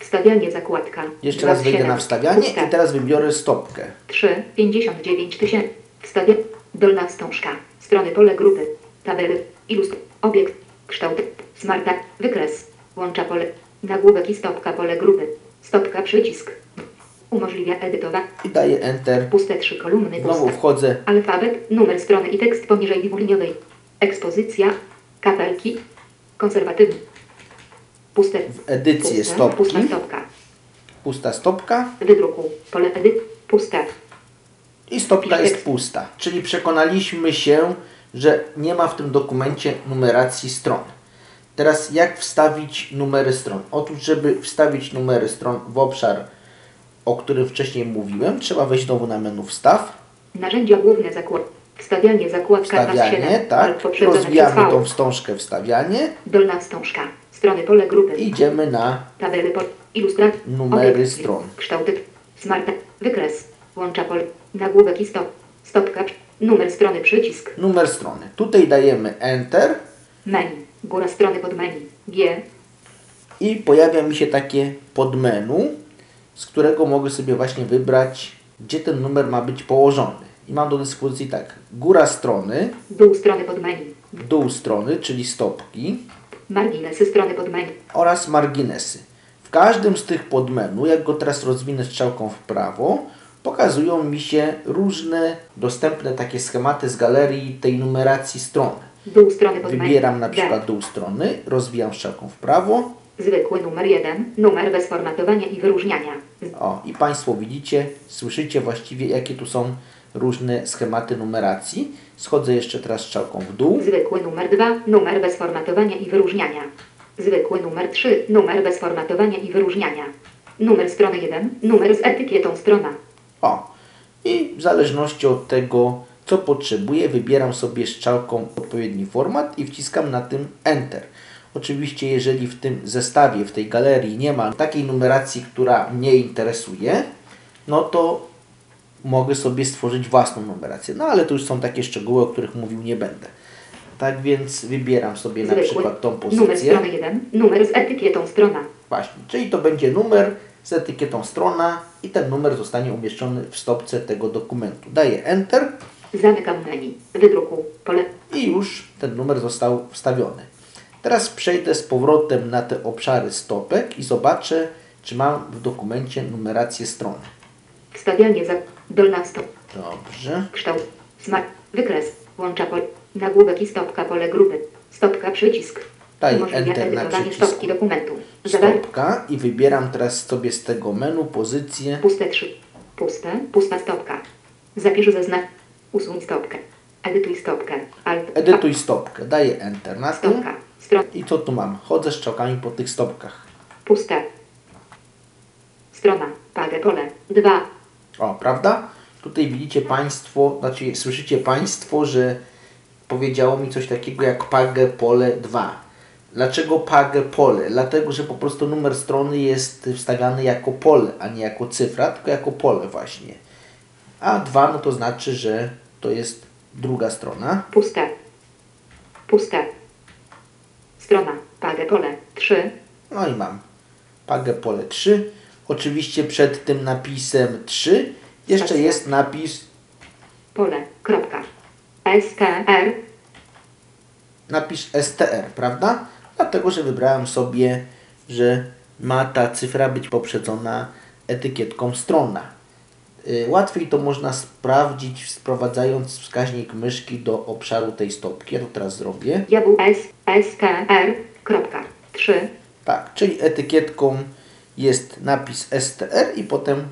Wstawianie zakładka. Jeszcze raz wejdę na wstawianie Puste. i teraz wybiorę stopkę. 3, 59 tysięcy. Wstawia. Dolna wstążka. Strony pole grupy. Tabery. Ilustr. Obiekt. Kształt. Smarta. Wykres. Łącza pole. Nagłówek i stopka pole grupy. Stopka przycisk. Umożliwia edytowanie. I daję Enter. Puste trzy kolumny. Znowu Puste. wchodzę Alfabet. Numer strony i tekst poniżej dwuliniowej. Ekspozycja. Kapelki. Konserwatywny. Puste. w edycję Puste. stopki. Pusta stopka. Pusta stopka. Wydruku. Pole edyt. Puste. I stopka jest tekst. pusta. Czyli przekonaliśmy się, że nie ma w tym dokumencie numeracji stron. Teraz jak wstawić numery stron? Otóż, żeby wstawić numery stron w obszar, o którym wcześniej mówiłem, trzeba wejść znowu na menu wstaw, Narzędzia główne zakład. Wstawianie zakładka wstawianie, 7. tak, rozwijamy tą wstążkę wstawianie Dolna wstążka. Strony pole grupy. idziemy na Tabely po ilustracji. Numery stron. Kształty. Smart. Wykres. Łącza pole. Nagłówek i stop. Stopka. Numer strony przycisk. numer strony. Tutaj dajemy Enter Menu. Góra strony pod menu. G. i pojawia mi się takie podmenu, z którego mogę sobie właśnie wybrać, gdzie ten numer ma być położony. I mam do dyspozycji tak, góra strony, Dół strony pod menu. dół strony, czyli stopki Marginesy strony pod menu. oraz marginesy. W każdym z tych podmenu, jak go teraz rozwinę strzałką w prawo, pokazują mi się różne dostępne takie schematy z galerii tej numeracji strony. Dół strony pod menu. Wybieram na przykład dół strony, rozwijam strzałką w prawo, Zwykły numer 1. Numer bez formatowania i wyróżniania. O, i Państwo widzicie, słyszycie właściwie, jakie tu są różne schematy numeracji. Schodzę jeszcze teraz strzałką w dół. Zwykły numer 2. Numer bez formatowania i wyróżniania. Zwykły numer 3. Numer bez formatowania i wyróżniania. Numer strony 1. Numer z etykietą strona. O, i w zależności od tego, co potrzebuję, wybieram sobie strzałką odpowiedni format i wciskam na tym Enter. Oczywiście, jeżeli w tym zestawie, w tej galerii nie ma takiej numeracji, która mnie interesuje, no to mogę sobie stworzyć własną numerację. No ale to już są takie szczegóły, o których mówił nie będę. Tak więc wybieram sobie na Zwykły. przykład tą Numer pozycję. strony 1. Numer z etykietą strona. Właśnie, czyli to będzie numer z etykietą strona i ten numer zostanie umieszczony w stopce tego dokumentu. Daję Enter Zamykam menu. Wydruku. Pole. i już ten numer został wstawiony. Teraz przejdę z powrotem na te obszary stopek i zobaczę, czy mam w dokumencie numerację strony. Wstawianie za. Dolna stop. Dobrze. Kształt. Smart. Wykres. Łącza pole. Nagłówek i stopka pole grupy. Stopka przycisk. Umożliwia Enter na przycisku. stopki dokumentu. Stopka i wybieram teraz sobie z tego menu pozycję Puste 3. Puste. Pusta stopka. Zapisz zeznak. Usuń stopkę. Edytuj stopkę. Alt. Edytuj stopkę. Daję Enter na tym. Stopka. I co tu mam? Chodzę strzałkami po tych stopkach. Puste. Strona. Pagę pole. 2. O, prawda? Tutaj widzicie Państwo, znaczy słyszycie Państwo, że powiedziało mi coś takiego jak pagę pole 2. Dlaczego pagę pole? Dlatego, że po prostu numer strony jest wstawiany jako pole, a nie jako cyfra, tylko jako pole właśnie. A 2 no to znaczy, że to jest druga strona. Puste. Puste. Strona. Pagę pole. 3. No i mam pagę pole 3. Oczywiście przed tym napisem 3 jeszcze Stacja. jest napis Pole. Kropka. STR. napis STR, prawda? Dlatego, że wybrałem sobie, że ma ta cyfra być poprzedzona etykietką strona. Y, Łatwiej to można sprawdzić sprowadzając wskaźnik myszki do obszaru tej stopki. Ja to teraz zrobię. Diabeł S. STR. Kropka. 3. Tak, czyli etykietką jest napis STR i potem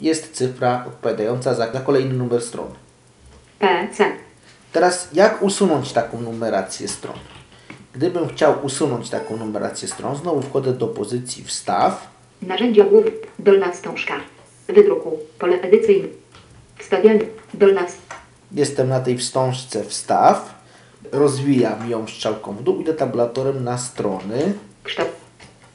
jest cyfra odpowiadająca za, za kolejny numer strony. PC. Teraz jak usunąć taką numerację stron? Gdybym chciał usunąć taką numerację stron, znowu wchodzę do pozycji wstaw. Narzędzia główne. Dolna wstążka. Wydruku. Pole edycyjne. Wstawianie. Dolna. ws- Jestem na tej wstążce wstaw. Rozwijam ją strzałką w dół, idę tabulatorem na strony. Kształt.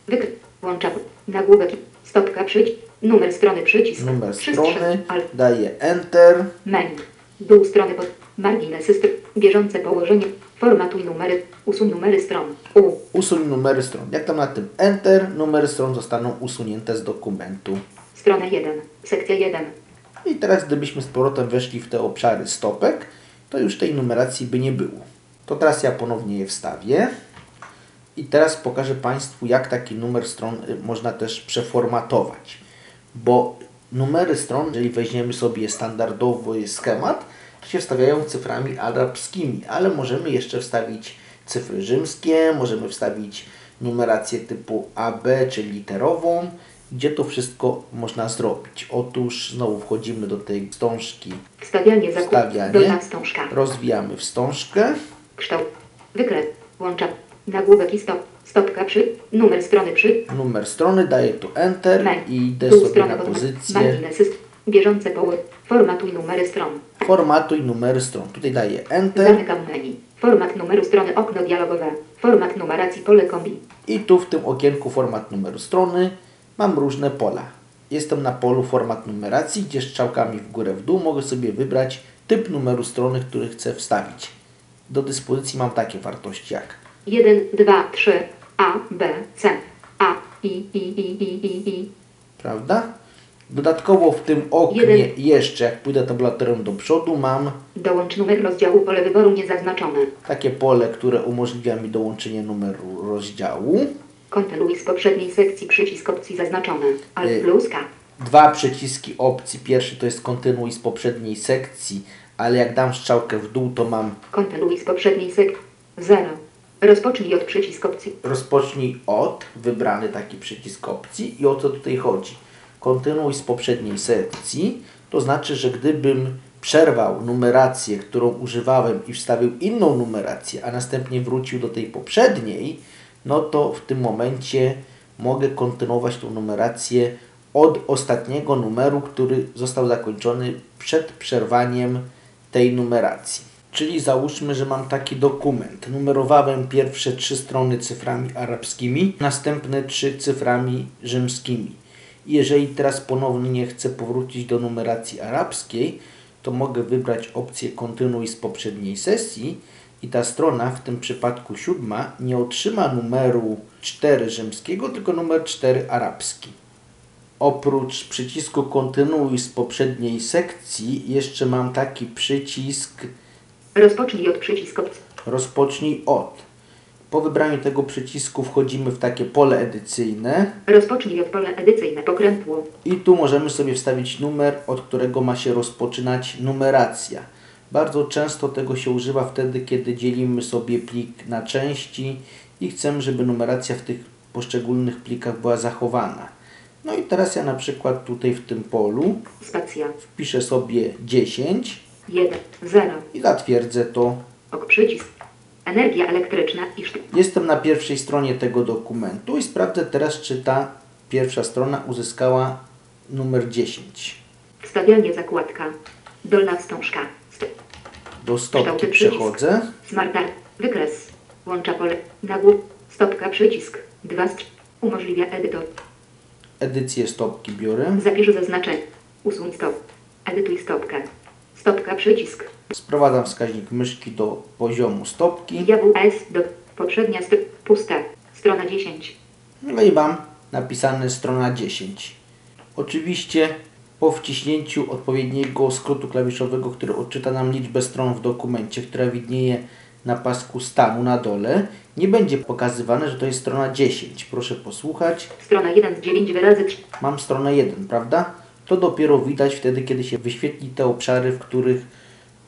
Wykres. Łącza. Nagłówek. Stopka przycisk. Numer strony przycisk. Numer strony, daję Enter. Menu. Dół strony pod. Margines system. Bieżące położenie. Formatuj numery. Usuń numery stron. U. Usuń numery stron. Jak tam na tym Enter, numery stron zostaną usunięte z dokumentu. Stronę 1. Sekcja 1. I teraz gdybyśmy z powrotem weszli w te obszary stopek, to już tej numeracji by nie było. To teraz ja ponownie je wstawię. I teraz pokażę Państwu, jak taki numer stron y, można też przeformatować. Bo numery stron, jeżeli weźmiemy sobie standardowy schemat, to się wstawiają cyframi arabskimi, ale możemy jeszcze wstawić cyfry rzymskie, możemy wstawić numerację typu AB, czyli literową Gdzie to wszystko można zrobić? Otóż znowu wchodzimy do tej wstążki, Wstawianie. Wstawianie. Dolna wstążka. rozwijamy wstążkę, Kształt. Wykres. Łącza. Nagłówek i stop. Stopka przy. Numer strony przy. numer strony, daję tu Enter Mail. i idę Tu sobie na pozycję Marginesy. Bieżące poły. Formatuj numery stron. formatuj numery stron. Tutaj daję Enter Zamykam menu. Format numeru strony okno dialogowe. Format numeracji pole kombi. i tu w tym okienku format numeru strony mam różne pola. Jestem na polu format numeracji, gdzie strzałkami w górę w dół mogę sobie wybrać typ numeru strony, który chcę wstawić. Do dyspozycji mam takie wartości jak 1, 2, 3. A, B, C. A, I, I, I, I, I, I. prawda? Dodatkowo w tym oknie Jeden. jeszcze, jak pójdę tabulatorem do przodu, mam Dołącz numer rozdziału pole wyboru niezaznaczone. takie pole, które umożliwia mi dołączenie numeru rozdziału. Kontynuuj z poprzedniej sekcji przycisk opcji zaznaczone. Alt Y. plus K. Dwa przyciski opcji. Pierwszy to jest kontynuuj z poprzedniej sekcji, ale jak dam strzałkę w dół, to mam Kontynuuj z poprzedniej sekcji. 0. Rozpocznij od przycisk opcji. rozpocznij od, wybrany taki przycisk opcji i o co tutaj chodzi. Kontynuuj z poprzedniej sekcji, to znaczy, że gdybym przerwał numerację, którą używałem i wstawił inną numerację, a następnie wrócił do tej poprzedniej, no to w tym momencie mogę kontynuować tą numerację od ostatniego numeru, który został zakończony przed przerwaniem tej numeracji. Czyli załóżmy, że mam taki dokument. Numerowałem pierwsze trzy strony cyframi arabskimi, następne trzy cyframi rzymskimi. Jeżeli teraz ponownie chcę powrócić do numeracji arabskiej, to mogę wybrać opcję kontynuuj z poprzedniej sesji i ta strona, w tym przypadku siódma, nie otrzyma numeru 4 rzymskiego, tylko numer 4 arabski. Oprócz przycisku kontynuuj z poprzedniej sekcji, jeszcze mam taki przycisk Rozpocznij od przycisk opcji. rozpocznij od. Po wybraniu tego przycisku wchodzimy w takie pole edycyjne Rozpocznij od pole edycyjne pokrętło. i tu możemy sobie wstawić numer, od którego ma się rozpoczynać numeracja. Bardzo często tego się używa wtedy, kiedy dzielimy sobie plik na części i chcemy, żeby numeracja w tych poszczególnych plikach była zachowana. No i teraz ja na przykład tutaj w tym polu Spacja. wpiszę sobie 10 1, 0. i zatwierdzę to Ok przycisk. Energia elektryczna i sztuk. Jestem na pierwszej stronie tego dokumentu i sprawdzę teraz, czy ta pierwsza strona uzyskała numer 10. Wstawianie zakładka. Dolna wstążka. St- Do stopki przechodzę. Smart Art. Wykres. Łącza pole. Nagłów. Stopka przycisk. Dwa str. Umożliwia edytor. Edycję stopki biorę. Zapisz zaznaczenie. Usuń stop. Edytuj stopkę. Stopka przycisk. Sprowadzam wskaźnik myszki do poziomu stopki. JWS do poprzednia str. Pusta. Strona 10. No i mam napisane strona 10. Oczywiście po wciśnięciu odpowiedniego skrótu klawiszowego, który odczyta nam liczbę stron w dokumencie, która widnieje na pasku stanu na dole, nie będzie pokazywane, że to jest strona 10. Proszę posłuchać. Strona 1 z 9 wyrazy 3. Mam stronę 1, prawda? To dopiero widać wtedy, kiedy się wyświetli te obszary, w których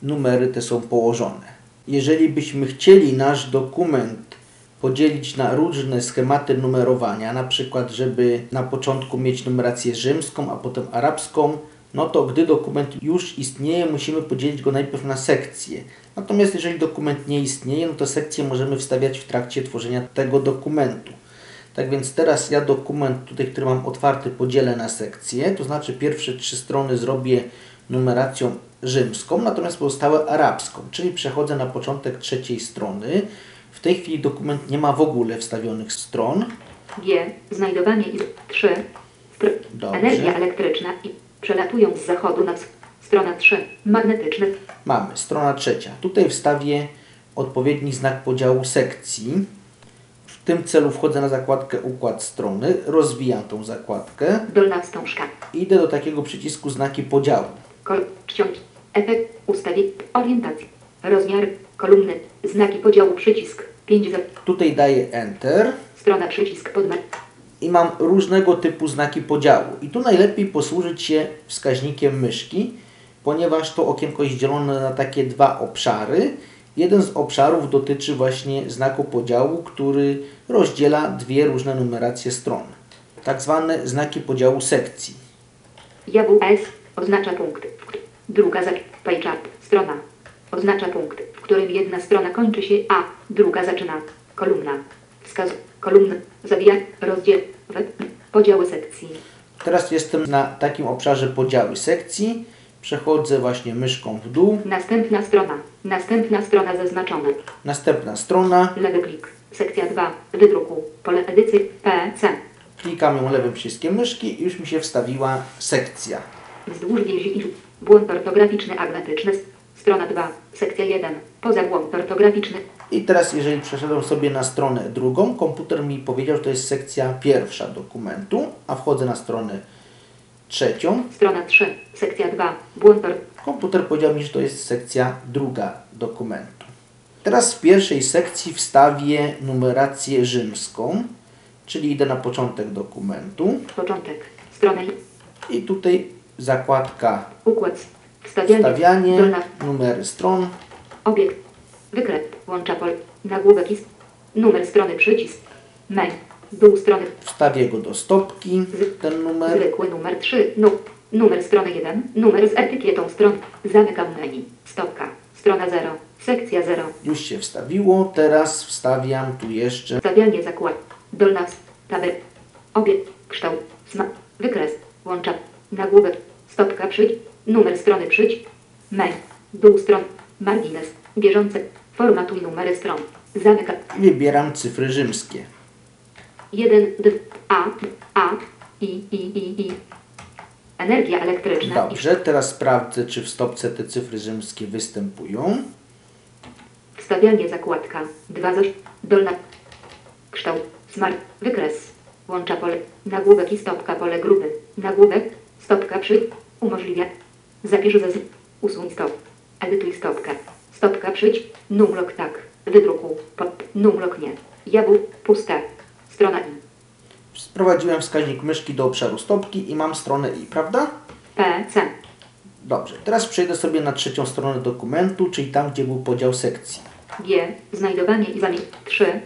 numery te są położone. Jeżeli byśmy chcieli nasz dokument podzielić na różne schematy numerowania, na przykład, żeby na początku mieć numerację rzymską, a potem arabską, no to gdy dokument już istnieje, musimy podzielić go najpierw na sekcje. Natomiast jeżeli dokument nie istnieje, no to sekcje możemy wstawiać w trakcie tworzenia tego dokumentu. Tak więc teraz ja dokument tutaj, który mam otwarty, podzielę na sekcje, to znaczy pierwsze trzy strony zrobię numeracją rzymską, natomiast pozostałe arabską, czyli przechodzę na początek trzeciej strony. W tej chwili dokument nie ma w ogóle wstawionych stron. G. Znajdowanie i 3. Str. Dobrze. Energia elektryczna i przelatując z zachodu na wsch- strona 3. Magnetyczny. Mamy strona trzecia. Tutaj wstawię odpowiedni znak podziału sekcji. W tym celu wchodzę na zakładkę Układ strony, rozwijam tą zakładkę Dolna wstążka. idę do takiego przycisku Znaki podziału. Kol. Czciąć. Efekt. Ustawień. Orientacja. Rozmiar. Kolumny. Znaki podziału. Przycisk. 5 za. Tutaj daję Enter. Strona przycisk podmer. i mam różnego typu znaki podziału. I tu najlepiej posłużyć się wskaźnikiem myszki, ponieważ to okienko jest dzielone na takie dwa obszary. Jeden z obszarów dotyczy właśnie znaku podziału, który rozdziela dwie różne numeracje stron. tak zwane znaki podziału sekcji. JWS oznacza punkt. Druga za page up, strona. Oznacza punkt, w którym jedna strona kończy się A, druga zaczyna. Kolumna. Wskaz. Kolumny. Zawija. Rozdział. Web. Podziały sekcji. Teraz jestem na takim obszarze podziały sekcji. Przechodzę właśnie myszką w dół. Następna strona. Następna strona zaznaczona. Następna strona. Lewy klik. Sekcja 2. Wydruku. Pole edycji. PC. Klikam ją lewym przyciskiem myszki i już mi się wstawiła sekcja. Wzdłuż więzi i błąd ortograficzny agmatyczny. Strona 2. Sekcja 1. Poza błąd ortograficzny. I teraz jeżeli przeszedłem sobie na stronę drugą, komputer mi powiedział, że to jest sekcja pierwsza dokumentu, a wchodzę na stronę trzecią. Strona 3. Sekcja 2. Błąd. Komputer powiedział mi, że to jest sekcja druga dokumentu. Teraz w pierwszej sekcji wstawię numerację rzymską, czyli idę na początek dokumentu Początek. Strona i tutaj zakładka układ. Wstawianie. wstawianie, numery stron, Obiekt. Wykres. Łącza pol. Nagłówek i... Numer strony przycisk. Main. Dół strony. wstawię go do stopki, ten numer. Zwykły numer 3. Nu. Numer strony 1. Numer z etykietą stron. Zamykam menu. Stopka. Strona 0. Sekcja 0. Już się wstawiło, teraz wstawiam tu jeszcze Wstawianie zakład. Dolna. Tabel. Obiekt. Kształt. Sma. Wykres. Łącza. Nagłówek. Stopka przycisk. Numer strony przycisk. Main. Dół stron. Margines. Bieżące. Formatuj numery stron. Zamykam. wybieram cyfry rzymskie. 1, 2, A, A, I, I, I, I. Energia elektryczna. Dobrze, teraz sprawdzę, czy w stopce te cyfry rzymskie występują. Wstawianie zakładka. 2 zaś. Dolna. Kształt. Smart. Wykres. Łącza pole. Nagłówek i stopka pole grupy. Nagłówek. Stopka przy. Umożliwia. Zapisz ze. Usuń stop. Edytuj stopkę. Stopka przyć. Numlok tak. Wydruku. Po. Numlok nie. Jabłk. Puste. Strona I. Sprowadziłem wskaźnik myszki do obszaru stopki i mam stronę i, prawda? P, C. Dobrze, teraz przejdę sobie na trzecią stronę dokumentu, czyli tam, gdzie był podział sekcji. G. Znajdowanie i zamień. 3.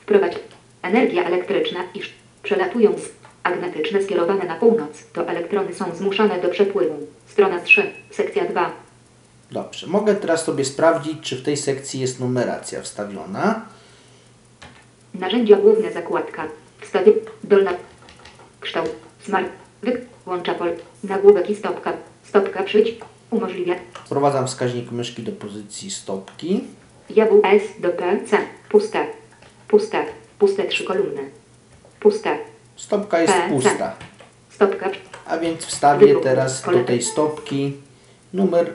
Wprowadź. Energia elektryczna, iż przelatując agnetyczne skierowane na północ, to elektrony są zmuszane do przepływu. Strona 3. Sekcja 2. Dobrze, mogę teraz sobie sprawdzić, czy w tej sekcji jest numeracja wstawiona. Narzędzia główne zakładka. Wstawię. Dolna. Kształt. Smart. Wyk. Łącza pol. Nagłówek i stopka. Stopka przyć. Umożliwia. Wprowadzam wskaźnik myszki do pozycji stopki. Jabł S do P, C. Puste. Puste. Puste trzy kolumny. Puste. Stopka jest P, C. pusta, Stopka. a więc wstawię teraz do tej stopki numer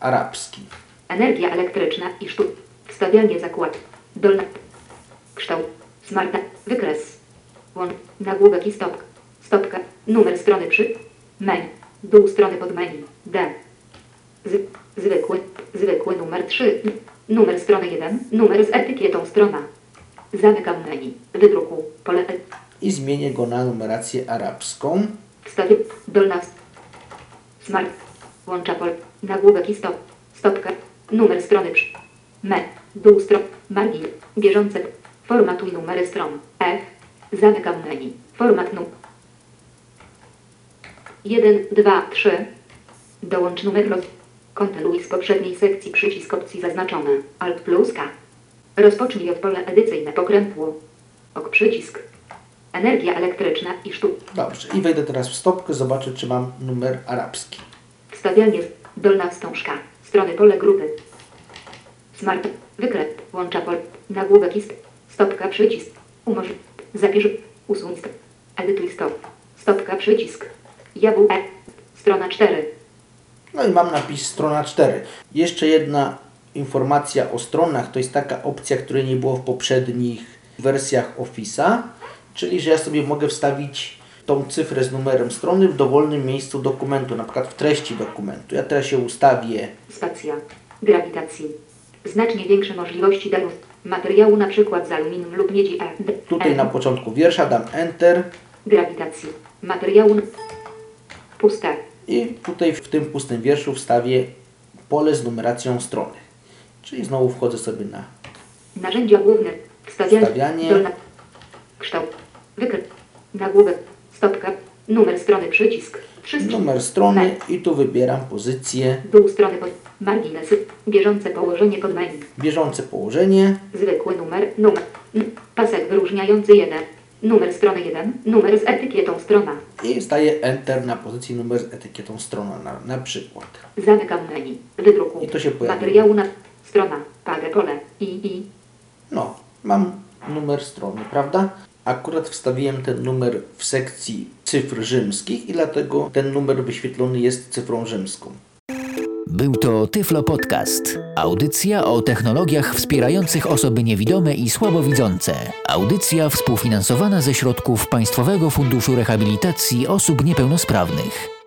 arabski. Energia elektryczna i sztuk. Wstawianie zakład. Dolna. Kształt. Smarta. Wykres. Łącz. Nagłówek i stopka. Stopka. Numer strony przy. Main. Dół strony pod menu. D. Z, zwykły. Zwykły numer 3. Numer strony 1. Numer z etykietą strona. Zamykam menu. Wydruku. Pole. E. I zmienię go na numerację arabską. Wstawię. Dolna. Smart. Łącza pol. Nagłówek i stop. Stopka. Numer strony. Me. Dół stron. Margin. Bieżące. Formatuj numery stron. F. Zamykam menu. Format num. 1, 2, 3. Dołącz numer roz... Kontynuuj z poprzedniej sekcji przycisk opcji zaznaczone. Alt plus K. Rozpocznij od pola edycyjne pokrętło. Ok przycisk. Energia elektryczna i sztuk. Dobrze, i wejdę teraz w stopkę, zobaczę, czy mam numer arabski. Wstawianie. Dolna wstążka. Strony pole grupy. Smart. Wykres. Łącza pol. Nagłówek i st- stopka przycisk. Umożliw. Zapisz. Usuń stop. Edytuj stop. Stopka przycisk. Jabł E. Strona 4. No i mam napis strona 4. Jeszcze jedna informacja o stronach. To jest taka opcja, której nie było w poprzednich wersjach Office'a. Czyli, że ja sobie mogę wstawić tą cyfrę z numerem strony w dowolnym miejscu dokumentu, na przykład w treści dokumentu. Ja teraz się ustawię Spacja. Grawitacji. Znacznie większe możliwości dają materiału na przykład z aluminium lub miedzi E. Tutaj na początku wiersza, dam Enter Grawitacji. Materiału. Puste. i tutaj w tym pustym wierszu wstawię pole z numeracją strony. Czyli znowu wchodzę sobie na Narzędzia główne. Wstawianie. Wstawianie. Dolna. Kształt. Wykres. Nagłówek. Stopka. Numer strony przycisk. Wszystko. Numer strony i tu wybieram pozycję, Dół strony pod. Marginesy. Bieżące położenie pod menu. bieżące położenie, Zwykły numer. Numer. Pasek wyróżniający 1. Numer strony 1. Numer z etykietą strona. i staję Enter na pozycji numer z etykietą strona na, na przykład. Zamykam menu. Wydruku. I to się pojawiło. Materiału na. Strona. Pagę pole. I i. No, mam numer strony, prawda? Akurat wstawiłem ten numer w sekcji cyfr rzymskich i dlatego ten numer wyświetlony jest cyfrą rzymską. Był to Tyflo Podcast. Audycja o technologiach wspierających osoby niewidome i słabowidzące. Audycja współfinansowana ze środków Państwowego Funduszu Rehabilitacji Osób Niepełnosprawnych.